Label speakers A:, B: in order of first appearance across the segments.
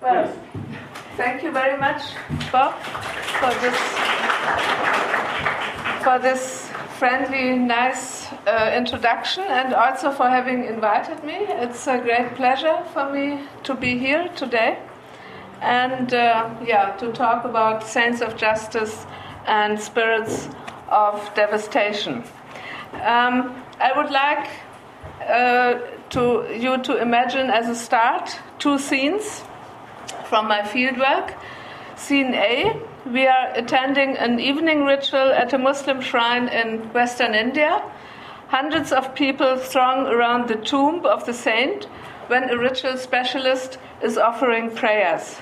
A: Well, thank you very much, Bob, for this for this friendly, nice uh, introduction, and also for having invited me. It's a great pleasure for me to be here today, and uh, yeah, to talk about saints of justice and spirits of devastation. Um, I would like uh, to you to imagine as a start two scenes from my fieldwork. Scene A, we are attending an evening ritual at a Muslim shrine in western India. Hundreds of people throng around the tomb of the saint when a ritual specialist is offering prayers.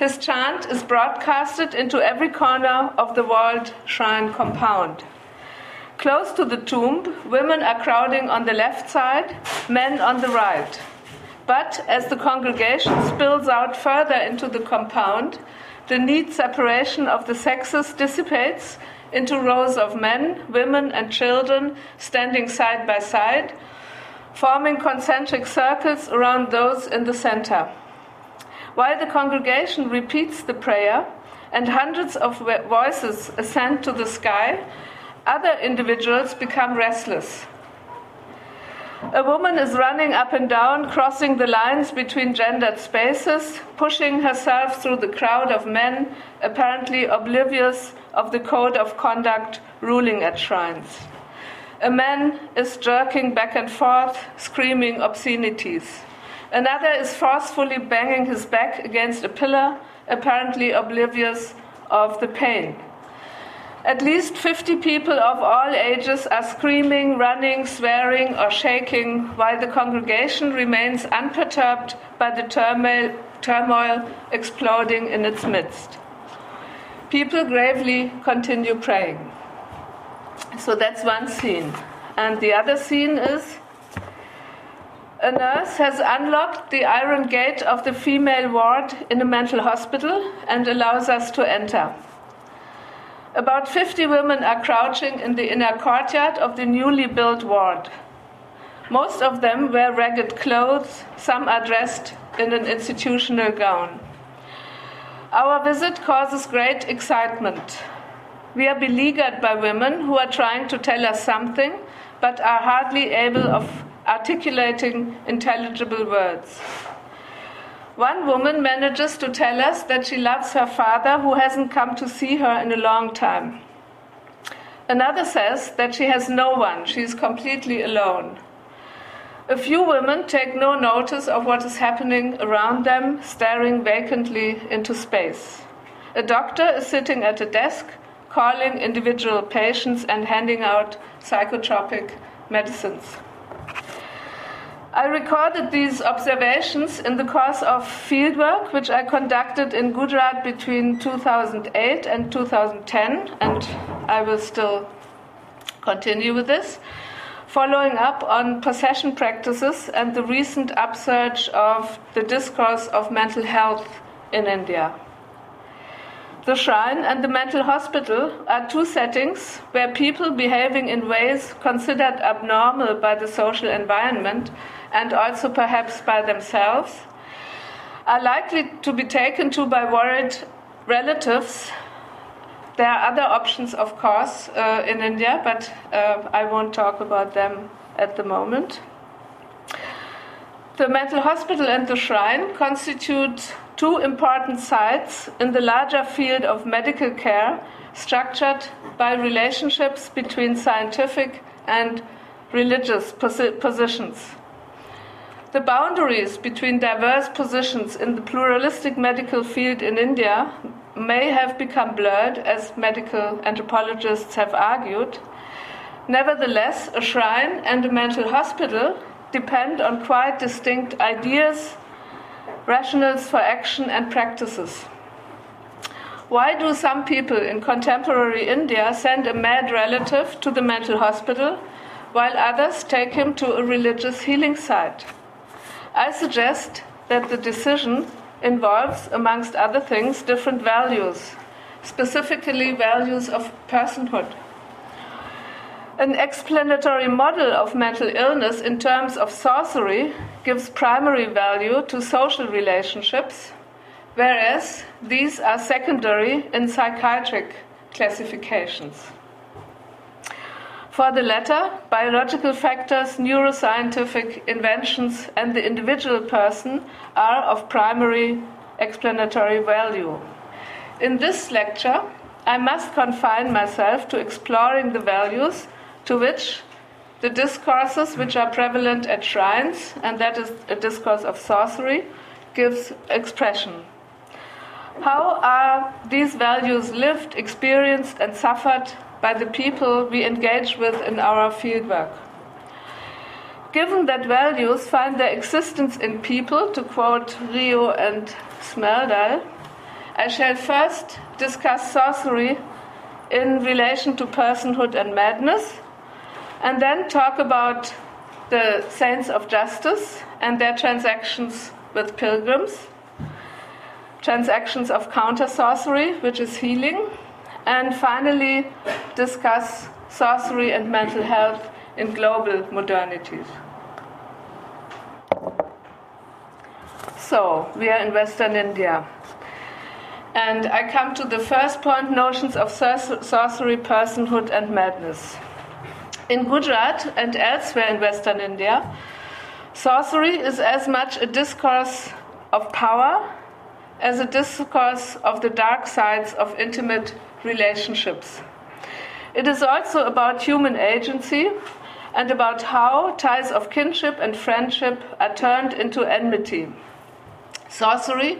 A: His chant is broadcasted into every corner of the walled shrine compound. Close to the tomb, women are crowding on the left side, men on the right. But as the congregation spills out further into the compound, the neat separation of the sexes dissipates into rows of men, women, and children standing side by side, forming concentric circles around those in the center. While the congregation repeats the prayer and hundreds of voices ascend to the sky, other individuals become restless. A woman is running up and down, crossing the lines between gendered spaces, pushing herself through the crowd of men, apparently oblivious of the code of conduct ruling at shrines. A man is jerking back and forth, screaming obscenities. Another is forcefully banging his back against a pillar, apparently oblivious of the pain. At least 50 people of all ages are screaming, running, swearing, or shaking, while the congregation remains unperturbed by the turmoil, turmoil exploding in its midst. People gravely continue praying. So that's one scene. And the other scene is a nurse has unlocked the iron gate of the female ward in a mental hospital and allows us to enter. About 50 women are crouching in the inner courtyard of the newly built ward. Most of them wear ragged clothes, some are dressed in an institutional gown. Our visit causes great excitement. We are beleaguered by women who are trying to tell us something but are hardly able of articulating intelligible words. One woman manages to tell us that she loves her father who hasn't come to see her in a long time. Another says that she has no one, she is completely alone. A few women take no notice of what is happening around them, staring vacantly into space. A doctor is sitting at a desk, calling individual patients and handing out psychotropic medicines. I recorded these observations in the course of fieldwork which I conducted in Gujarat between 2008 and 2010, and I will still continue with this, following up on possession practices and the recent upsurge of the discourse of mental health in India. The shrine and the mental hospital are two settings where people behaving in ways considered abnormal by the social environment and also perhaps by themselves, are likely to be taken to by worried relatives. There are other options, of course, uh, in India, but uh, I won't talk about them at the moment. The mental hospital and the shrine constitute two important sites in the larger field of medical care structured by relationships between scientific and religious posi- positions. The boundaries between diverse positions in the pluralistic medical field in India may have become blurred, as medical anthropologists have argued. Nevertheless, a shrine and a mental hospital depend on quite distinct ideas, rationales for action, and practices. Why do some people in contemporary India send a mad relative to the mental hospital while others take him to a religious healing site? I suggest that the decision involves, amongst other things, different values, specifically values of personhood. An explanatory model of mental illness in terms of sorcery gives primary value to social relationships, whereas these are secondary in psychiatric classifications. For the latter, biological factors, neuroscientific inventions, and the individual person are of primary explanatory value. In this lecture, I must confine myself to exploring the values to which the discourses which are prevalent at shrines, and that is a discourse of sorcery, gives expression. How are these values lived, experienced, and suffered by the people we engage with in our fieldwork. Given that values find their existence in people, to quote Rio and Smedal, I shall first discuss sorcery in relation to personhood and madness, and then talk about the saints of justice and their transactions with pilgrims, transactions of counter sorcery, which is healing, and finally discuss sorcery and mental health in global modernities. So, we are in Western India. And I come to the first point notions of sorcery, personhood, and madness. In Gujarat and elsewhere in Western India, sorcery is as much a discourse of power as a discourse of the dark sides of intimate relationships. It is also about human agency and about how ties of kinship and friendship are turned into enmity. Sorcery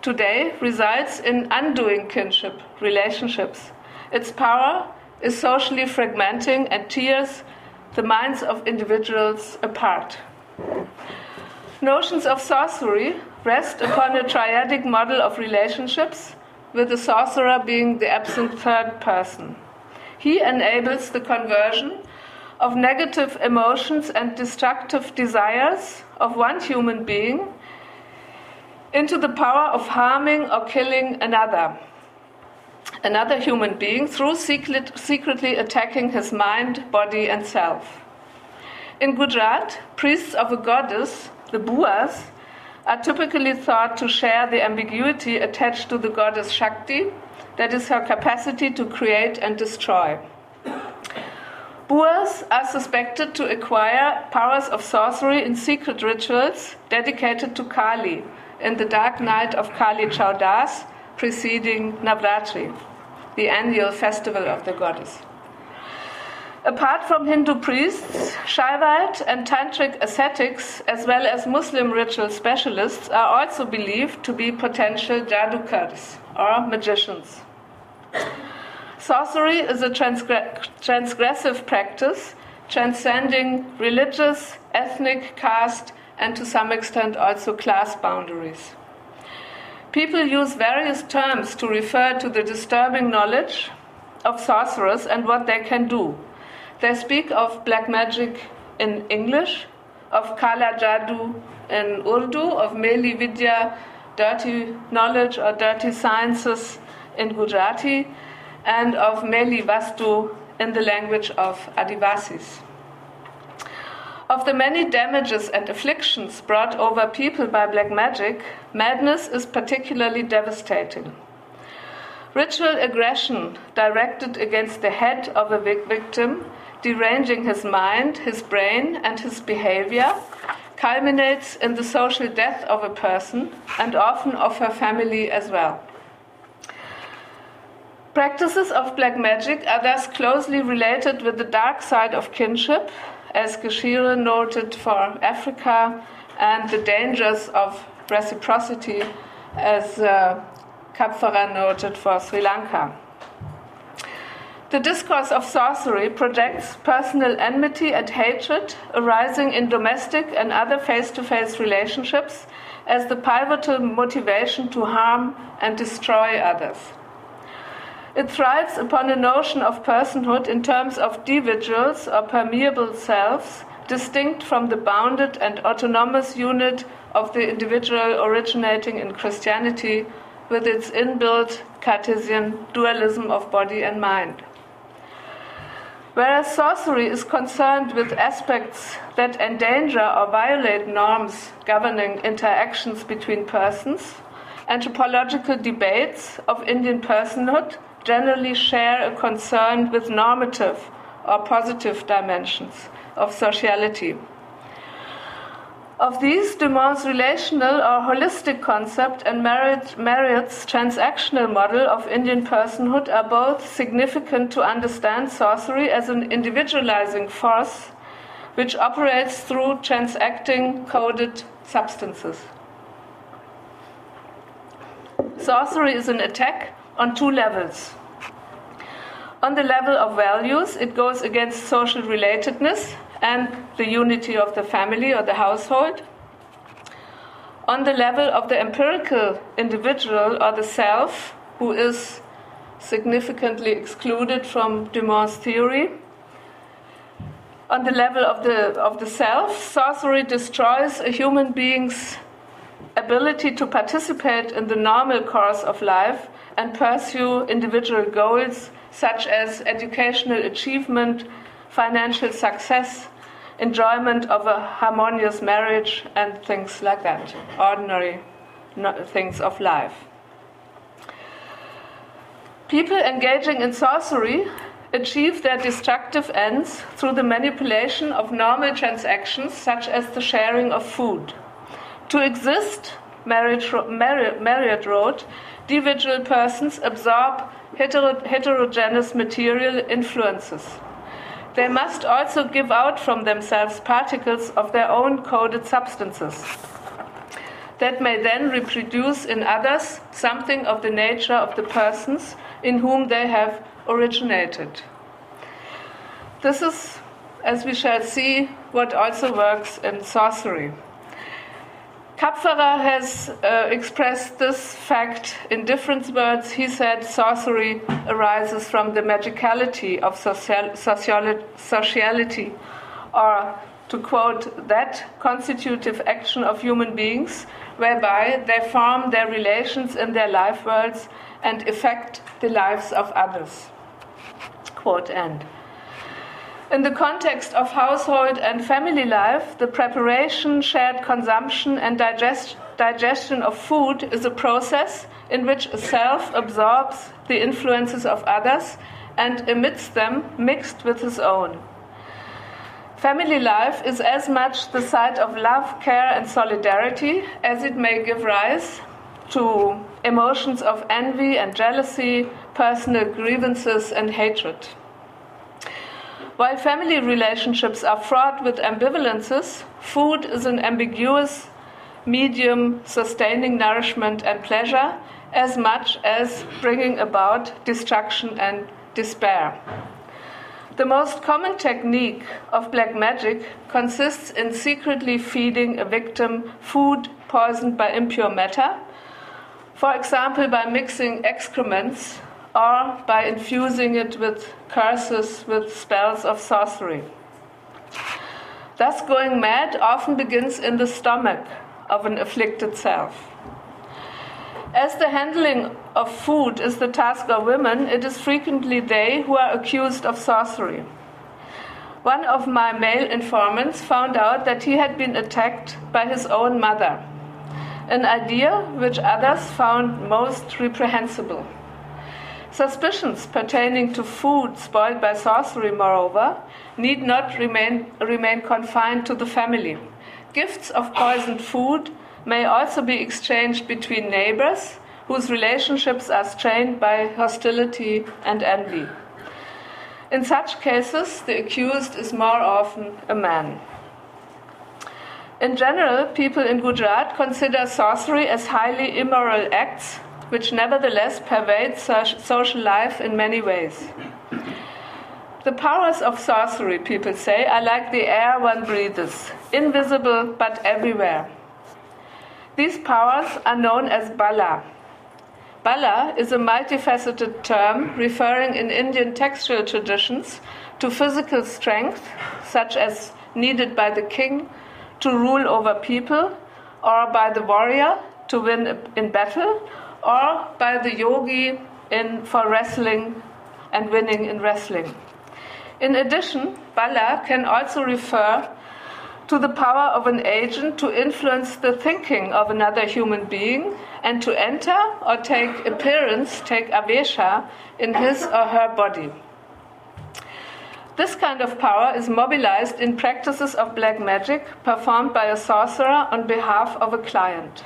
A: today resides in undoing kinship relationships. Its power is socially fragmenting and tears the minds of individuals apart. Notions of sorcery rest upon a triadic model of relationships with the sorcerer being the absent third person. He enables the conversion of negative emotions and destructive desires of one human being into the power of harming or killing another. Another human being through secret, secretly attacking his mind, body, and self. In Gujarat, priests of a goddess, the Buas, are typically thought to share the ambiguity attached to the goddess Shakti, that is, her capacity to create and destroy. Buas are suspected to acquire powers of sorcery in secret rituals dedicated to Kali in the dark night of Kali Chaudas preceding Navratri, the annual festival of the goddess. Apart from Hindu priests, Shaivite and Tantric ascetics, as well as Muslim ritual specialists, are also believed to be potential jadukars, or magicians. Sorcery is a transgressive practice transcending religious, ethnic, caste, and to some extent also class boundaries. People use various terms to refer to the disturbing knowledge of sorcerers and what they can do they speak of black magic in English, of Kala Jadoo in Urdu, of Meli Vidya, dirty knowledge or dirty sciences in Gujarati, and of Meli Vastu in the language of Adivasis. Of the many damages and afflictions brought over people by black magic, madness is particularly devastating. Ritual aggression directed against the head of a victim deranging his mind, his brain, and his behavior, culminates in the social death of a person and often of her family as well. Practices of black magic are thus closely related with the dark side of kinship, as Geschiere noted for Africa, and the dangers of reciprocity, as uh, noted for Sri Lanka. The discourse of sorcery projects personal enmity and hatred arising in domestic and other face to face relationships as the pivotal motivation to harm and destroy others. It thrives upon a notion of personhood in terms of individuals or permeable selves, distinct from the bounded and autonomous unit of the individual originating in Christianity with its inbuilt Cartesian dualism of body and mind. Whereas sorcery is concerned with aspects that endanger or violate norms governing interactions between persons anthropological debates of Indian personhood generally share a concern with normative or positive dimensions of sociality. Of these, Dumont's relational or holistic concept and Marriott's transactional model of Indian personhood are both significant to understand sorcery as an individualizing force which operates through transacting coded substances. Sorcery is an attack on two levels. On the level of values, it goes against social relatedness and the unity of the family or the household. On the level of the empirical individual or the self, who is significantly excluded from Dumont's theory, on the level of the, of the self, sorcery destroys a human being's ability to participate in the normal course of life and pursue individual goals such as educational achievement, financial success, enjoyment of a harmonious marriage, and things like that, ordinary things of life. People engaging in sorcery achieve their destructive ends through the manipulation of normal transactions, such as the sharing of food. To exist, Marriott wrote, individual persons absorb heterogeneous material influences. They must also give out from themselves particles of their own coded substances that may then reproduce in others something of the nature of the persons in whom they have originated. This is, as we shall see, what also works in sorcery. Kapferer has uh, expressed this fact in different words. He said sorcery arises from the magicality of social, sociality, or to quote, that constitutive action of human beings whereby they form their relations in their life worlds and affect the lives of others. Quote end. In the context of household and family life, the preparation, shared consumption, and digest, digestion of food is a process in which a self absorbs the influences of others and emits them mixed with his own. Family life is as much the site of love, care, and solidarity as it may give rise to emotions of envy and jealousy, personal grievances, and hatred. While family relationships are fraught with ambivalences, food is an ambiguous medium sustaining nourishment and pleasure as much as bringing about destruction and despair. The most common technique of black magic consists in secretly feeding a victim food poisoned by impure matter, for example, by mixing excrements or by infusing it with curses, with spells of sorcery. Thus, going mad often begins in the stomach of an afflicted self. As the handling of food is the task of women, it is frequently they who are accused of sorcery. One of my male informants found out that he had been attacked by his own mother, an idea which others found most reprehensible. Suspicions pertaining to food spoiled by sorcery, moreover, need not remain, remain confined to the family. Gifts of poisoned food may also be exchanged between neighbors whose relationships are strained by hostility and envy. In such cases, the accused is more often a man. In general, people in Gujarat consider sorcery as highly immoral acts which nevertheless pervades social life in many ways. The powers of sorcery, people say, are like the air one breathes, invisible but everywhere. These powers are known as bala. Bala is a multifaceted term referring in Indian textual traditions to physical strength, such as needed by the king to rule over people, or by the warrior to win in battle, or by the yogi in, for wrestling and winning in wrestling. In addition, bala can also refer to the power of an agent to influence the thinking of another human being and to enter or take appearance, take avesha, in his or her body. This kind of power is mobilized in practices of black magic performed by a sorcerer on behalf of a client.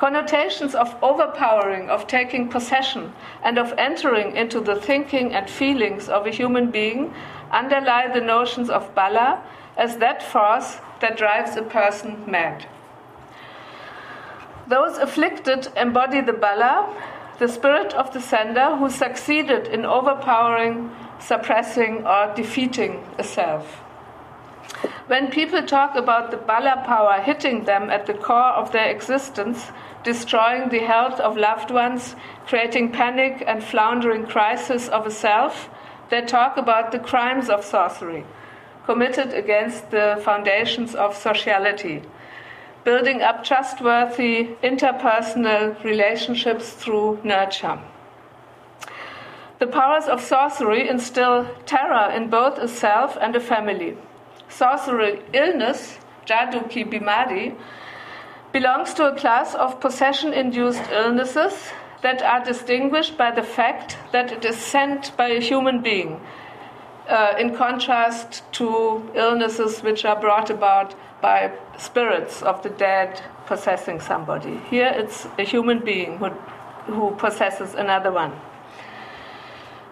A: Connotations of overpowering, of taking possession, and of entering into the thinking and feelings of a human being underlie the notions of Bala as that force that drives a person mad. Those afflicted embody the Bala, the spirit of the sender who succeeded in overpowering, suppressing, or defeating a self. When people talk about the Bala power hitting them at the core of their existence, destroying the health of loved ones, creating panic and floundering crisis of a self, they talk about the crimes of sorcery committed against the foundations of sociality, building up trustworthy interpersonal relationships through nurture. The powers of sorcery instill terror in both a self and a family. Sorcery illness, Jadu ki bimari, belongs to a class of possession induced illnesses that are distinguished by the fact that it is sent by a human being, uh, in contrast to illnesses which are brought about by spirits of the dead possessing somebody. Here it's a human being who, who possesses another one.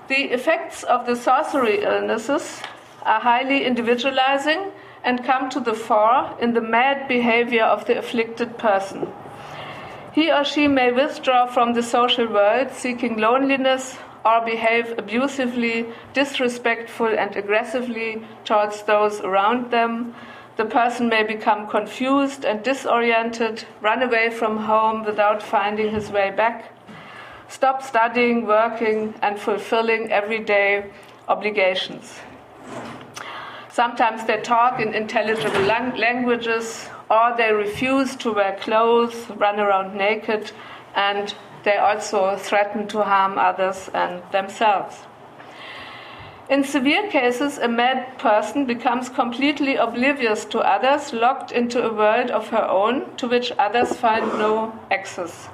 A: The effects of the sorcery illnesses are highly individualizing and come to the fore in the mad behavior of the afflicted person. He or she may withdraw from the social world seeking loneliness or behave abusively, disrespectful, and aggressively towards those around them. The person may become confused and disoriented, run away from home without finding his way back, stop studying, working, and fulfilling everyday obligations. Sometimes they talk in intelligible lang- languages or they refuse to wear clothes, run around naked, and they also threaten to harm others and themselves. In severe cases, a mad person becomes completely oblivious to others, locked into a world of her own to which others find no access.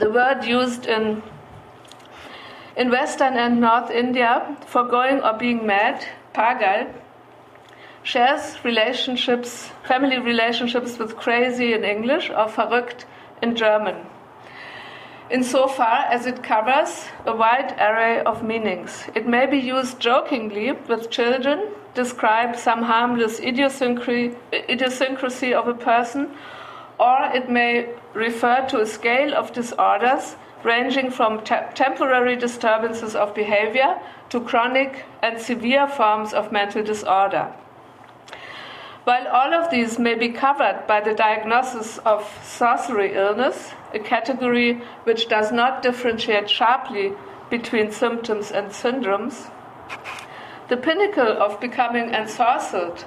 A: The word used in, in Western and North India for going or being mad, pagal, shares relationships, family relationships with crazy in English or verrückt in German, insofar as it covers a wide array of meanings. It may be used jokingly with children, describe some harmless idiosyncrasy of a person, or it may refer to a scale of disorders ranging from te temporary disturbances of behavior to chronic and severe forms of mental disorder. While all of these may be covered by the diagnosis of sorcery illness, a category which does not differentiate sharply between symptoms and syndromes, the pinnacle of becoming ensorcelled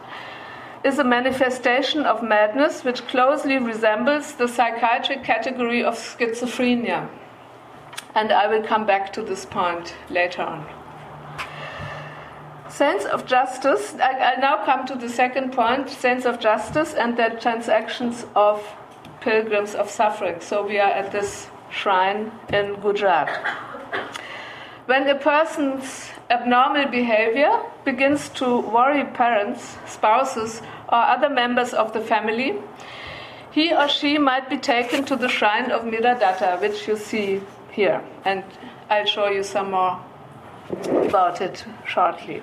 A: is a manifestation of madness which closely resembles the psychiatric category of schizophrenia. And I will come back to this point later on. Sense of justice, I, I now come to the second point sense of justice and the transactions of pilgrims of suffering. So we are at this shrine in Gujarat. When a person's abnormal behavior begins to worry parents, spouses, or other members of the family, he or she might be taken to the shrine of Mira Datar, which you see here. And I'll show you some more about it shortly.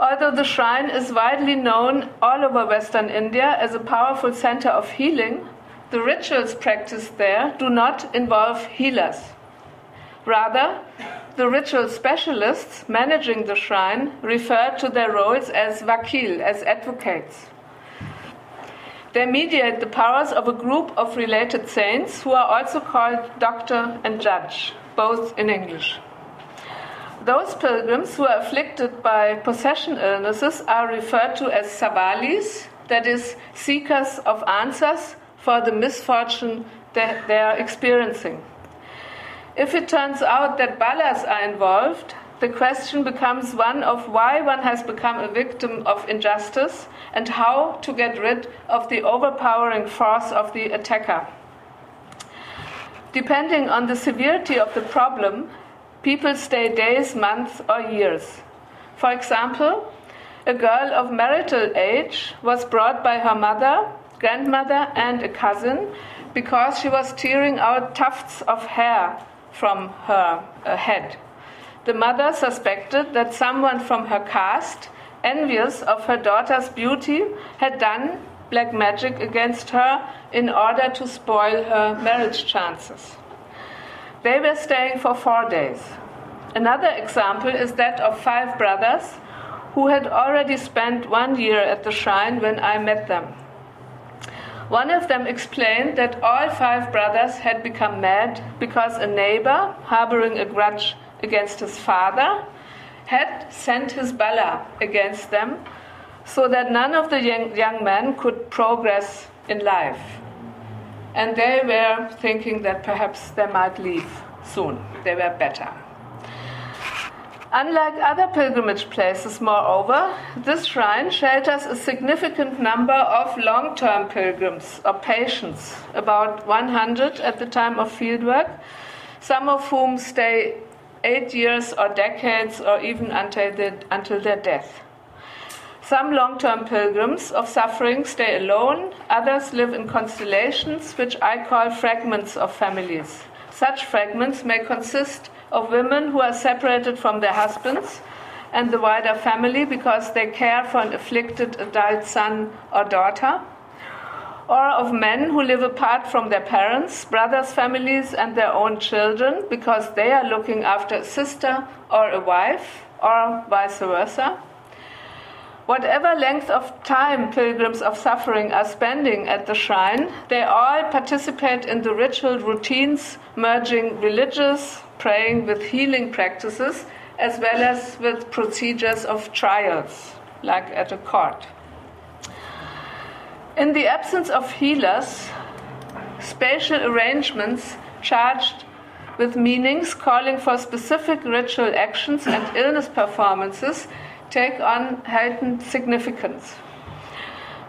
A: Although the shrine is widely known all over Western India as a powerful center of healing, the rituals practiced there do not involve healers. Rather, the ritual specialists managing the shrine refer to their roles as vakil, as advocates. They mediate the powers of a group of related saints who are also called doctor and judge, both in English. Those pilgrims who are afflicted by possession illnesses are referred to as savalis, that is, seekers of answers for the misfortune that they are experiencing. If it turns out that balas are involved, the question becomes one of why one has become a victim of injustice and how to get rid of the overpowering force of the attacker. Depending on the severity of the problem, people stay days, months, or years. For example, a girl of marital age was brought by her mother, grandmother, and a cousin because she was tearing out tufts of hair from her uh, head. The mother suspected that someone from her caste, envious of her daughter's beauty, had done black magic against her in order to spoil her marriage chances. They were staying for four days. Another example is that of five brothers who had already spent one year at the shrine when I met them. One of them explained that all five brothers had become mad because a neighbor, harboring a grudge against his father, had sent his bala against them so that none of the young, young men could progress in life. And they were thinking that perhaps they might leave soon. They were better. Unlike other pilgrimage places, moreover, this shrine shelters a significant number of long term pilgrims or patients, about 100 at the time of fieldwork, some of whom stay eight years or decades or even until, the, until their death. Some long term pilgrims of suffering stay alone, others live in constellations, which I call fragments of families. Such fragments may consist of women who are separated from their husbands and the wider family because they care for an afflicted adult son or daughter, or of men who live apart from their parents, brothers, families, and their own children because they are looking after a sister or a wife, or vice versa. Whatever length of time pilgrims of suffering are spending at the shrine, they all participate in the ritual routines merging religious, praying with healing practices, as well as with procedures of trials, like at a court. In the absence of healers, spatial arrangements charged with meanings calling for specific ritual actions and illness performances take on heightened significance.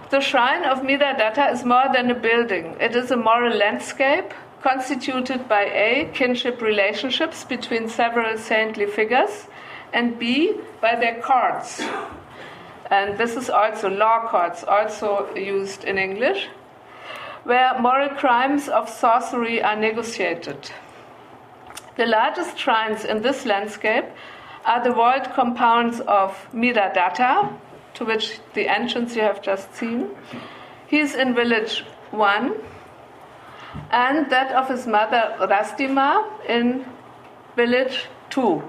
A: The shrine of Mira Datar is more than a building, it is a moral landscape constituted by A. kinship relationships between several saintly figures, and B. by their courts. And this is also law courts, also used in English, where moral crimes of sorcery are negotiated. The largest shrines in this landscape are the walled compounds of Mira Datar, to which the entrance you have just seen. He is in village 1, and that of his mother Rastima in village 2.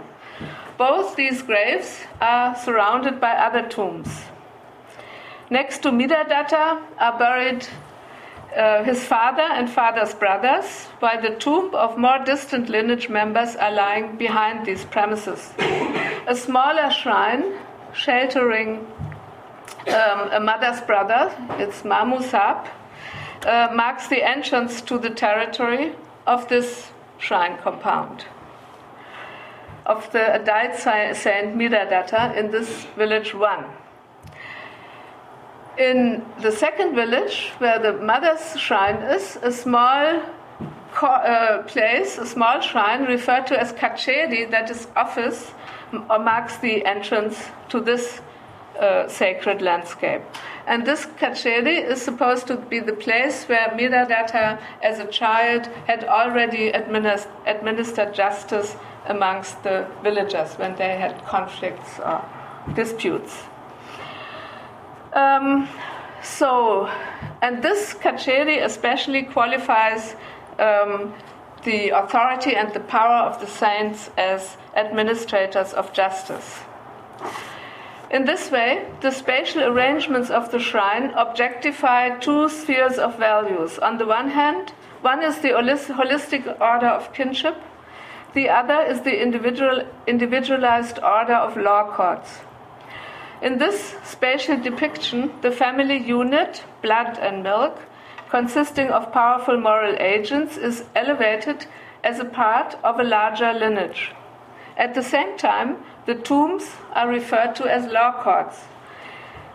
A: Both these graves are surrounded by other tombs. Next to Mira Datar are buried uh, his father and father's brothers, while the tomb of more distant lineage members are lying behind these premises. A smaller shrine sheltering um, a mother's brother, it's Mamusap, uh, marks the entrance to the territory of this shrine compound of the adult saint Mira Datar in this village one. In the second village, where the mother's shrine is, a small uh, place, a small shrine referred to as Kacheri, that is office, or marks the entrance to this uh, sacred landscape. And this Kacheri is supposed to be the place where Mira Datar, as a child, had already administ- administered justice amongst the villagers when they had conflicts or disputes. Um, so, and this Kacheri especially qualifies um, the authority and the power of the saints as administrators of justice. In this way, the spatial arrangements of the shrine objectify two spheres of values. On the one hand, one is the holistic order of kinship, the other is the individual, individualized order of law courts. In this spatial depiction, the family unit, blood and milk, consisting of powerful moral agents, is elevated as a part of a larger lineage. At the same time, the tombs are referred to as law courts.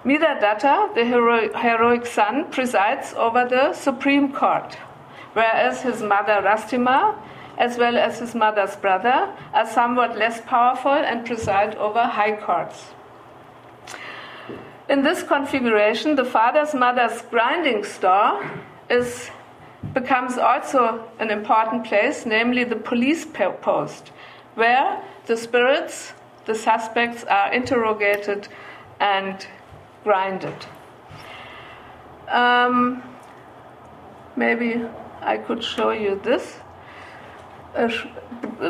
A: Mira Datar, the hero- heroic son, presides over the Supreme Court, whereas his mother Rastima, as well as his mother's brother, are somewhat less powerful and preside over high courts. In this configuration, the father's mother's grinding store is, becomes also an important place, namely the police post, where the spirits, the suspects, are interrogated and grinded. Um, maybe I could show you this a, sh-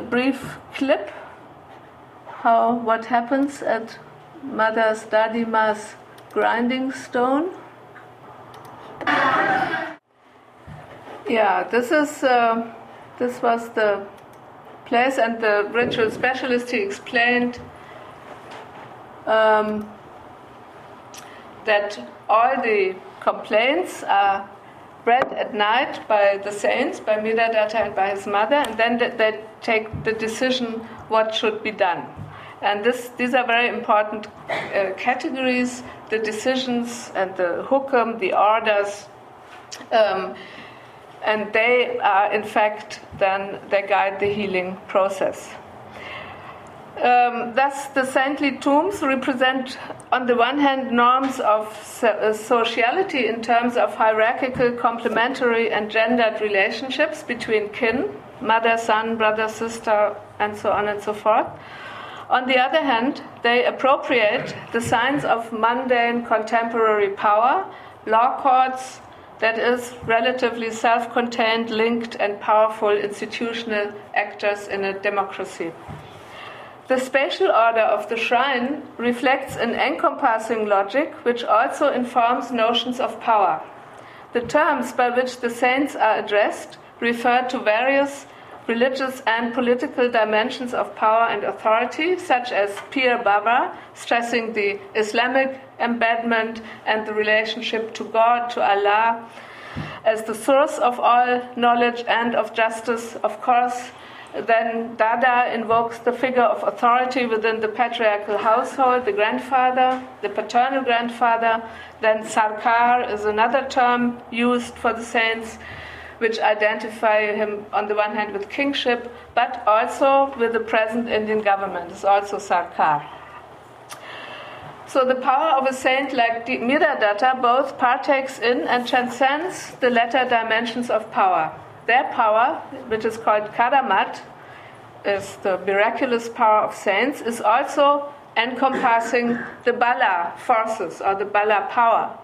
A: brief clip how what happens at Mother's Dadima's grinding stone. Yeah, this is uh, this was the place, and the ritual specialist he explained um, that all the complaints are read at night by the saints, by Mira Datar and by his mother, and then they take the decision what should be done. And this, these are very important uh, categories the decisions and the hukum, the orders. Um, and they are, in fact, then they guide the healing process. Um, thus, the saintly tombs represent, on the one hand, norms of uh, sociality in terms of hierarchical, complementary, and gendered relationships between kin, mother, son, brother, sister, and so on and so forth. On the other hand, they appropriate the signs of mundane contemporary power, law courts, that is, relatively self contained, linked, and powerful institutional actors in a democracy. The spatial order of the shrine reflects an encompassing logic which also informs notions of power. The terms by which the saints are addressed refer to various religious and political dimensions of power and authority, such as Pir Baba, stressing the Islamic embedment and the relationship to God, to Allah, as the source of all knowledge and of justice, of course. Then Dada invokes the figure of authority within the patriarchal household, the grandfather, the paternal grandfather. Then Sarkar is another term used for the saints which identify him on the one hand with kingship, but also with the present Indian government, is also Sarkar. So the power of a saint like Mira Datar both partakes in and transcends the latter dimensions of power. Their power, which is called karamat, is the miraculous power of saints, is also encompassing the bala forces or the bala power.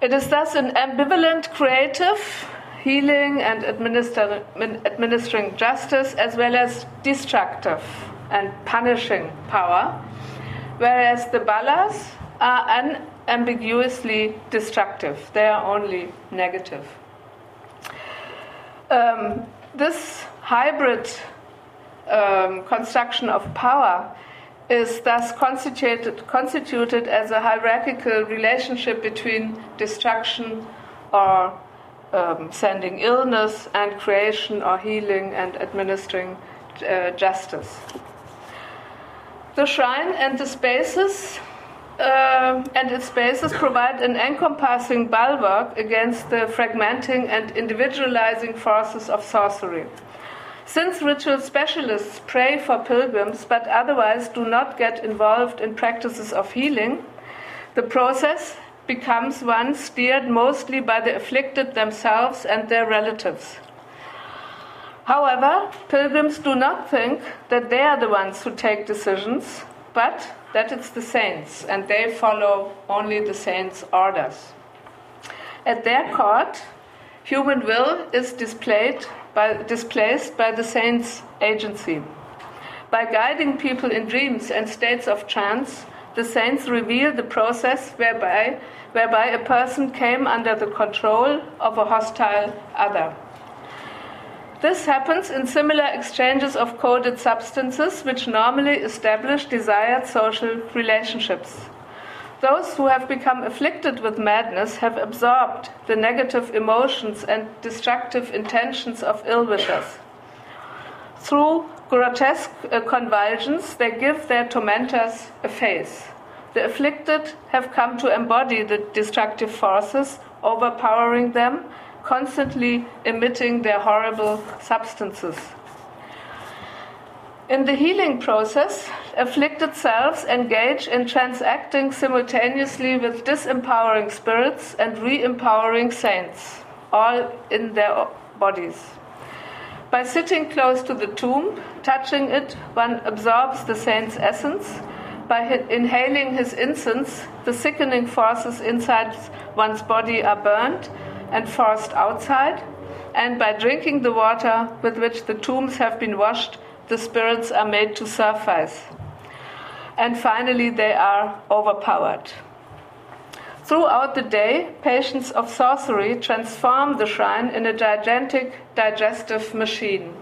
A: It is thus an ambivalent creative healing and administer, administering justice, as well as destructive and punishing power, whereas the balas are unambiguously destructive, they are only negative. Um, this hybrid um, construction of power is thus constituted, constituted as a hierarchical relationship between destruction or um, sending illness and creation or healing and administering uh, justice. The shrine and the spaces uh, and its spaces provide an encompassing bulwark against the fragmenting and individualizing forces of sorcery. Since ritual specialists pray for pilgrims but otherwise do not get involved in practices of healing, the process becomes one steered mostly by the afflicted themselves and their relatives. However, pilgrims do not think that they are the ones who take decisions, but that it's the saints, and they follow only the saints' orders. At their court, human will is displayed by, displaced by the saints' agency. By guiding people in dreams and states of trance, the saints reveal the process whereby, whereby a person came under the control of a hostile other. This happens in similar exchanges of coded substances, which normally establish desired social relationships. Those who have become afflicted with madness have absorbed the negative emotions and destructive intentions of ill wishers. Through grotesque uh, convulsions, they give their tormentors a face. The afflicted have come to embody the destructive forces overpowering them, constantly emitting their horrible substances. In the healing process, afflicted selves engage in transacting simultaneously with disempowering spirits and re empowering saints, all in their bodies. By sitting close to the tomb, touching it, one absorbs the saint's essence. By inhaling his incense, the sickening forces inside one's body are burned and forced outside. And by drinking the water with which the tombs have been washed, the spirits are made to surface. And finally, they are overpowered. Throughout the day, patients of sorcery transform the shrine in a gigantic digestive machine.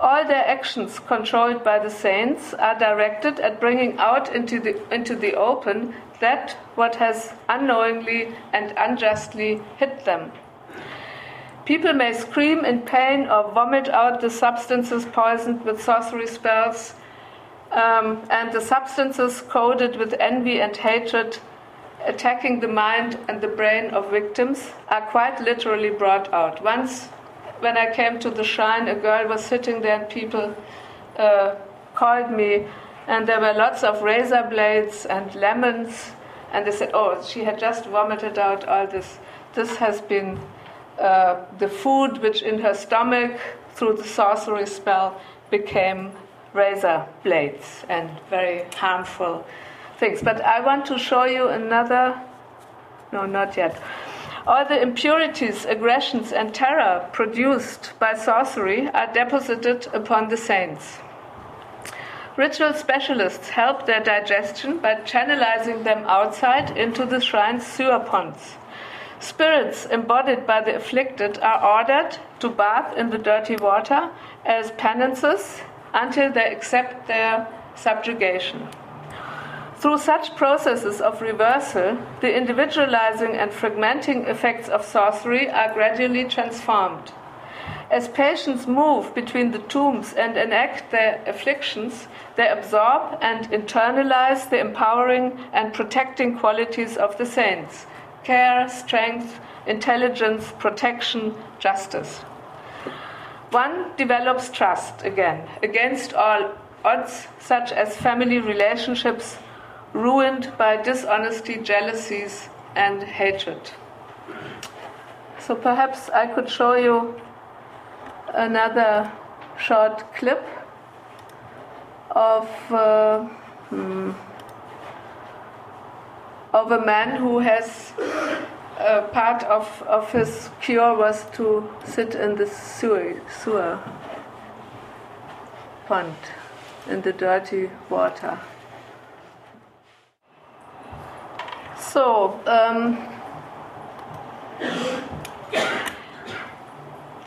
A: All their actions, controlled by the saints, are directed at bringing out into the, into the open that what has unknowingly and unjustly hit them. People may scream in pain or vomit out the substances poisoned with sorcery spells, um, and the substances coded with envy and hatred attacking the mind and the brain of victims are quite literally brought out. Once, when I came to the shrine, a girl was sitting there, and people uh, called me, and there were lots of razor blades and lemons, and they said, "Oh, she had just vomited out all this. This has been uh, the food which in her stomach, through the sorcery spell, became razor blades and very harmful things. But I want to show you another. No, not yet. All the impurities, aggressions, and terror produced by sorcery are deposited upon the saints. Ritual specialists help their digestion by channelizing them outside into the shrine's sewer ponds. Spirits embodied by the afflicted are ordered to bath in the dirty water as penances until they accept their subjugation. Through such processes of reversal, the individualizing and fragmenting effects of sorcery are gradually transformed. As patients move between the tombs and enact their afflictions, they absorb and internalize the empowering and protecting qualities of the saints care, strength, intelligence, protection, justice. One develops trust again against all odds, such as family relationships ruined by dishonesty, jealousies, and hatred. So perhaps I could show you another short clip of. Uh, hmm, of a man who has uh, part of, of his cure was to sit in the sewer, sewer pond in the dirty water. So, um,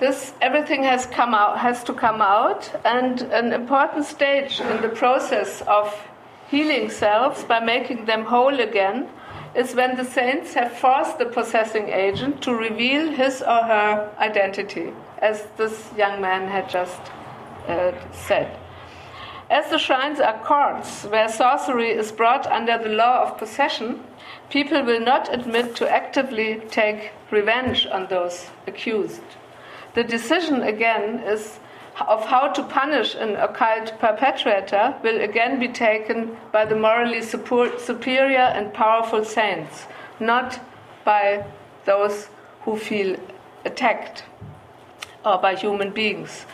A: this everything has come out has to come out and an important stage in the process of healing selves by making them whole again is when the saints have forced the possessing agent to reveal his or her identity, as this young man had just uh, said. As the shrines are courts where sorcery is brought under the law of possession, people will not admit to actively take revenge on those accused. The decision, again, is of how to punish an occult perpetrator will again be taken by the morally superior and powerful saints, not by those who feel attacked or by human beings.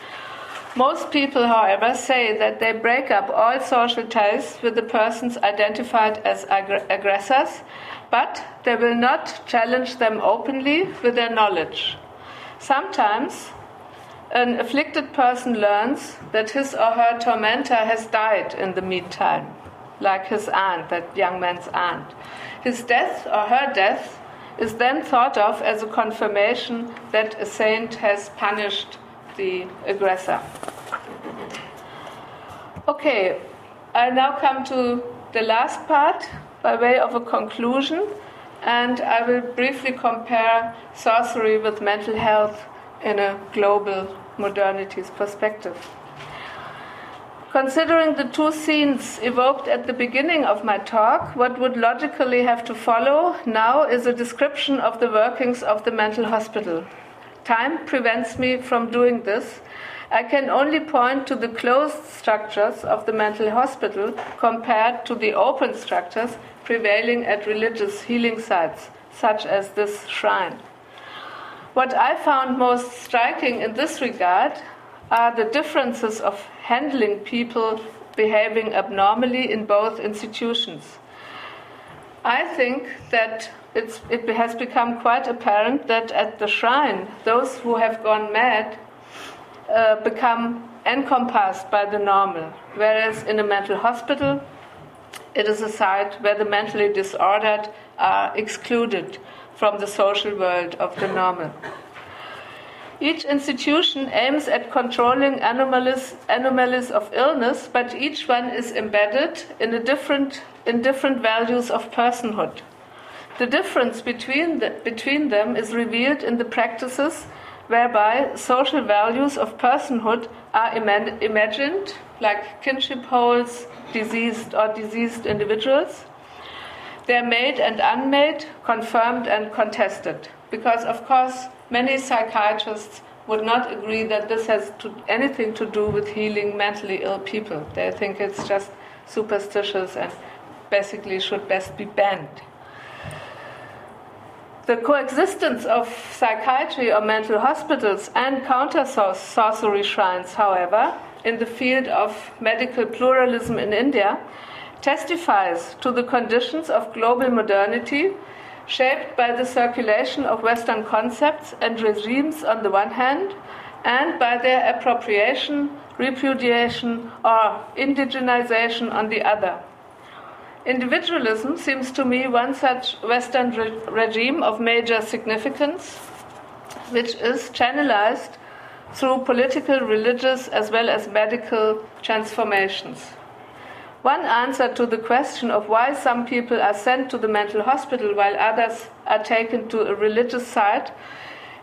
A: Most people, however, say that they break up all social ties with the persons identified as ag- aggressors, but they will not challenge them openly with their knowledge. Sometimes an afflicted person learns that his or her tormentor has died in the meantime, like his aunt, that young man's aunt. His death or her death is then thought of as a confirmation that a saint has punished the aggressor. Okay, I now come to the last part by way of a conclusion, and I will briefly compare sorcery with mental health in a global modernity's perspective. Considering the two scenes evoked at the beginning of my talk, what would logically have to follow now is a description of the workings of the mental hospital. Time prevents me from doing this. I can only point to the closed structures of the mental hospital compared to the open structures prevailing at religious healing sites, such as this shrine. What I found most striking in this regard are the differences of handling people behaving abnormally in both institutions. I think that it has become quite apparent that at the shrine, those who have gone mad uh, become encompassed by the normal, whereas in a mental hospital, it is a site where the mentally disordered are excluded from the social world of the normal. Each institution aims at controlling anomalies, anomalies of illness, but each one is embedded in, a different, in different values of personhood. The difference between, the, between them is revealed in the practices whereby social values of personhood are ima- imagined, like kinship wholes, diseased or diseased individuals. They are made and unmade, confirmed and contested. Because, of course, Many psychiatrists would not agree that this has to, anything to do with healing mentally ill people. They think it's just superstitious and basically should best be banned. The coexistence of psychiatry or mental hospitals and counter sorcery shrines, however, in the field of medical pluralism in India, testifies to the conditions of global modernity shaped by the circulation of Western concepts and regimes on the one hand, and by their appropriation, repudiation, or indigenization on the other. Individualism seems to me one such Western re- regime of major significance, which is channelized through political, religious, as well as medical transformations. One answer to the question of why some people are sent to the mental hospital while others are taken to a religious site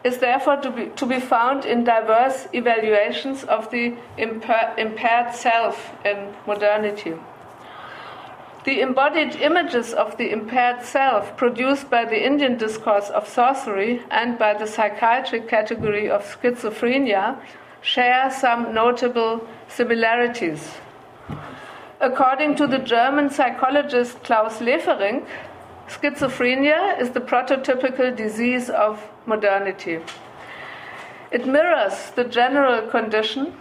A: is therefore to be, to be found in diverse evaluations of the impaired self in modernity. The embodied images of the impaired self produced by the Indian discourse of sorcery and by the psychiatric category of schizophrenia share some notable similarities. According to the German psychologist Klaus Leferink, schizophrenia is the prototypical disease of modernity. It mirrors the general condition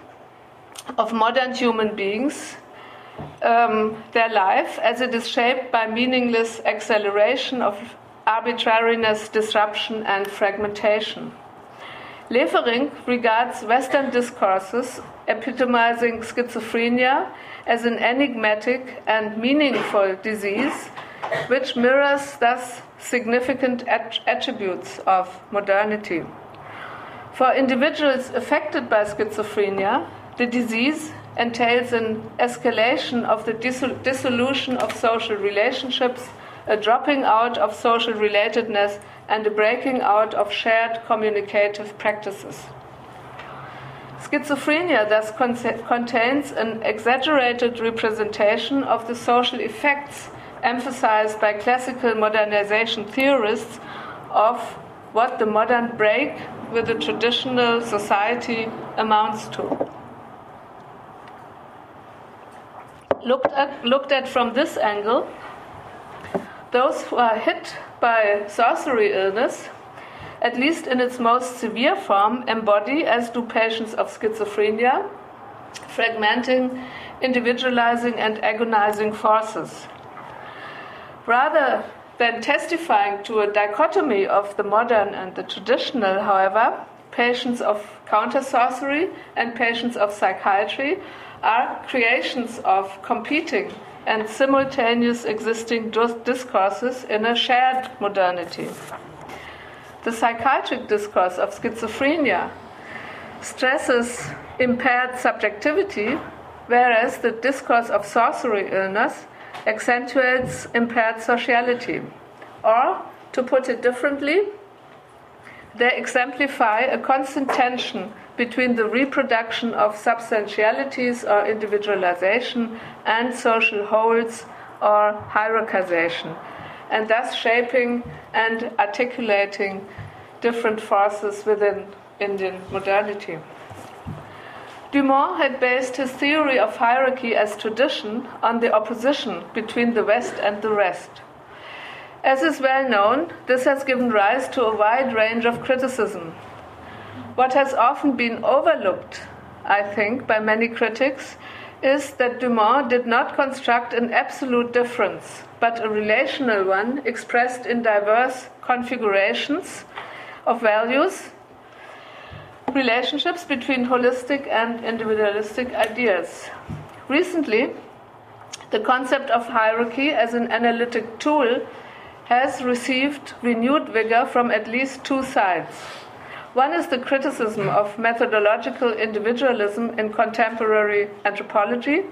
A: of modern human beings, um, their life, as it is shaped by meaningless acceleration of arbitrariness, disruption, and fragmentation. Leferink regards Western discourses epitomizing schizophrenia as an enigmatic and meaningful disease, which mirrors thus significant at- attributes of modernity. For individuals affected by schizophrenia, the disease entails an escalation of the dissolution of social relationships, a dropping out of social relatedness, and a breaking out of shared communicative practices. Schizophrenia thus contains an exaggerated representation of the social effects emphasized by classical modernization theorists of what the modern break with the traditional society amounts to. Looked at, looked at from this angle, those who are hit by sorcery illness at least in its most severe form, embody, as do patients of schizophrenia, fragmenting, individualizing, and agonizing forces. Rather than testifying to a dichotomy of the modern and the traditional, however, patients of counter sorcery and patients of psychiatry are creations of competing and simultaneous existing discourses in a shared modernity. The psychiatric discourse of schizophrenia stresses impaired subjectivity, whereas the discourse of sorcery illness accentuates impaired sociality. Or, to put it differently, they exemplify a constant tension between the reproduction of substantialities or individualization and social wholes or hierarchization, and thus shaping and articulating different forces within Indian modernity. Dumont had based his theory of hierarchy as tradition on the opposition between the West and the rest. As is well known, this has given rise to a wide range of criticism. What has often been overlooked, I think, by many critics is that Dumont did not construct an absolute difference, but a relational one expressed in diverse configurations of values, relationships between holistic and individualistic ideas. Recently, the concept of hierarchy as an analytic tool has received renewed vigor from at least two sides. One is the criticism of methodological individualism in contemporary anthropology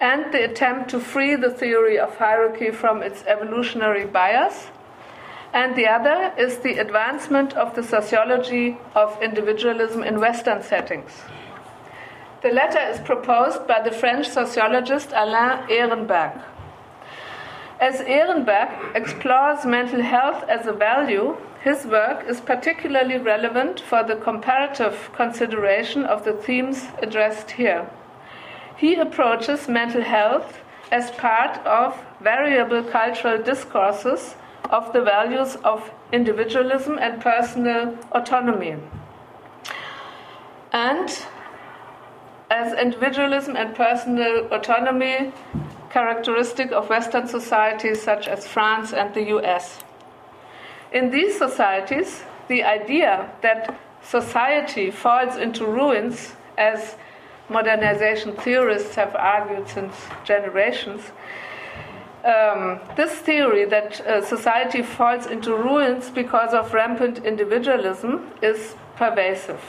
A: and the attempt to free the theory of hierarchy from its evolutionary bias. And the other is the advancement of the sociology of individualism in Western settings. The latter is proposed by the French sociologist Alain Ehrenberg. As Ehrenberg explores mental health as a value, his work is particularly relevant for the comparative consideration of the themes addressed here. He approaches mental health as part of variable cultural discourses of the values of individualism and personal autonomy. And as individualism and personal autonomy characteristic of Western societies such as France and the US. In these societies, the idea that society falls into ruins, as modernization theorists have argued since generations, um, this theory that uh, society falls into ruins because of rampant individualism is pervasive.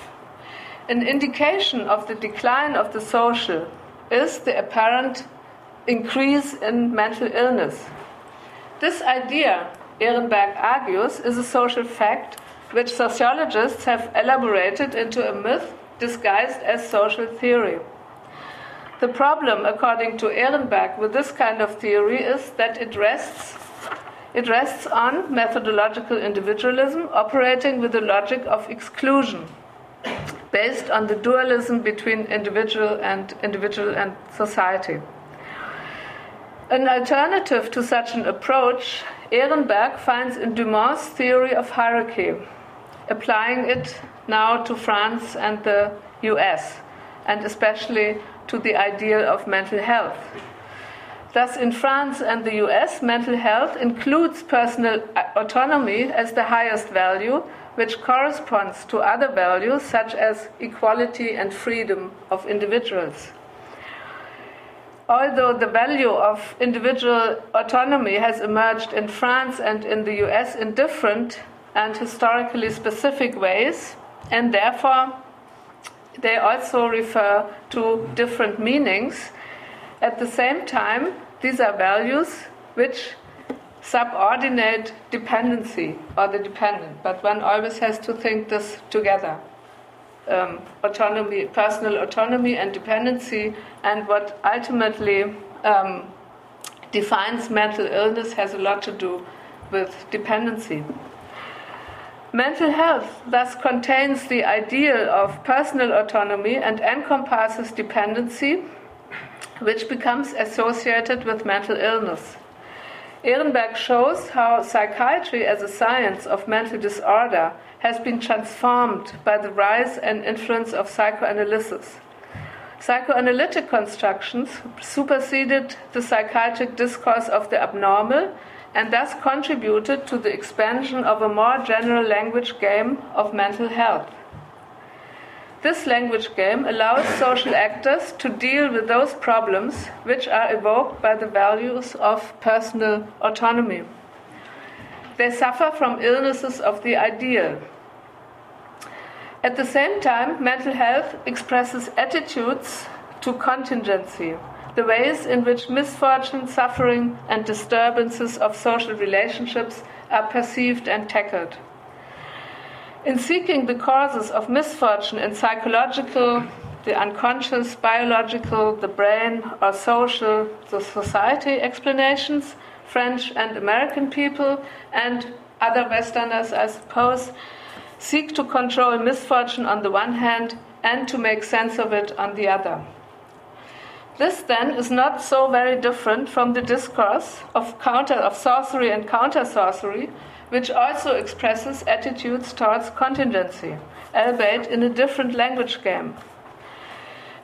A: An indication of the decline of the social is the apparent increase in mental illness. This idea, Ehrenberg argues, is a social fact which sociologists have elaborated into a myth disguised as social theory. The problem, according to Ehrenberg, with this kind of theory is that it rests, it rests on methodological individualism operating with the logic of exclusion, based on the dualism between individual and individual and society. An alternative to such an approach, Ehrenberg finds in Dumont's theory of hierarchy, applying it now to France and the US, and especially to the ideal of mental health. Thus, in France and the US, mental health includes personal uh, autonomy as the highest value, which corresponds to other values such as equality and freedom of individuals although the value of individual autonomy has emerged in France and in the US in different and historically specific ways, and therefore they also refer to different meanings, at the same time, these are values which subordinate dependency or the dependent, but one always has to think this together um, autonomy, personal autonomy and dependency, and what ultimately um, defines mental illness has a lot to do with dependency. Mental health thus contains the ideal of personal autonomy and encompasses dependency, which becomes associated with mental illness. Ehrenberg shows how psychiatry as a science of mental disorder has been transformed by the rise and influence of psychoanalysis. Psychoanalytic constructions superseded the psychiatric discourse of the abnormal and thus contributed to the expansion of a more general language game of mental health. This language game allows social actors to deal with those problems which are evoked by the values of personal autonomy. They suffer from illnesses of the ideal. At the same time, mental health expresses attitudes to contingency, the ways in which misfortune, suffering, and disturbances of social relationships are perceived and tackled. In seeking the causes of misfortune in psychological, the unconscious, biological, the brain, or social, the society explanations, French and American people, and other Westerners, I suppose, seek to control misfortune on the one hand and to make sense of it on the other. This then is not so very different from the discourse of counter of sorcery and counter sorcery, which also expresses attitudes towards contingency, albeit in a different language game.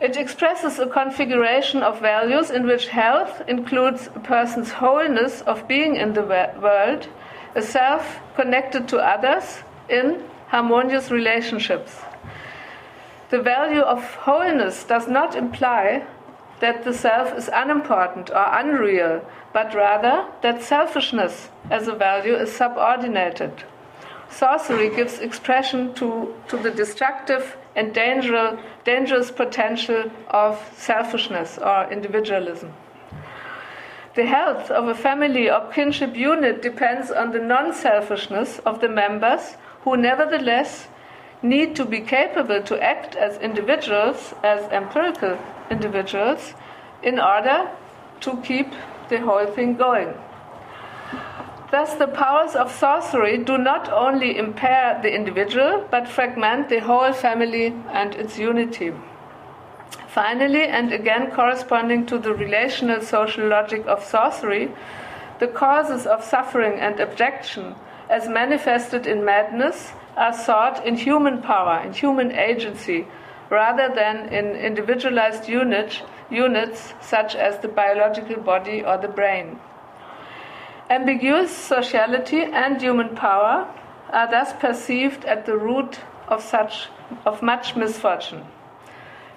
A: It expresses a configuration of values in which health includes a person's wholeness of being in the world, a self connected to others in harmonious relationships. The value of wholeness does not imply that the self is unimportant or unreal, but rather that selfishness as a value is subordinated. Sorcery gives expression to, to the destructive and dangerous, dangerous potential of selfishness or individualism. The health of a family or kinship unit depends on the non selfishness of the members who, nevertheless, need to be capable to act as individuals, as empirical individuals, in order to keep the whole thing going. Thus, the powers of sorcery do not only impair the individual, but fragment the whole family and its unity. Finally, and again corresponding to the relational social logic of sorcery, the causes of suffering and abjection, as manifested in madness, are sought in human power, in human agency, rather than in individualized unit, units such as the biological body or the brain. Ambiguous sociality and human power are thus perceived at the root of such of much misfortune.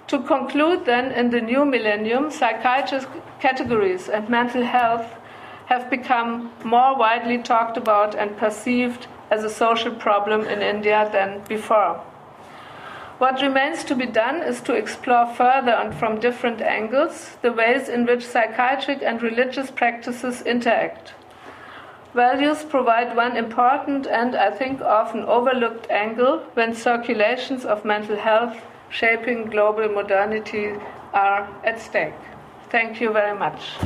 A: To conclude then in the new millennium psychiatric categories and mental health have become more widely talked about and perceived as a social problem in India than before. What remains to be done is to explore further and from different angles the ways in which psychiatric and religious practices interact. Values provide one important and I think often overlooked angle when circulations of mental health shaping global modernity are at stake. Thank you very much.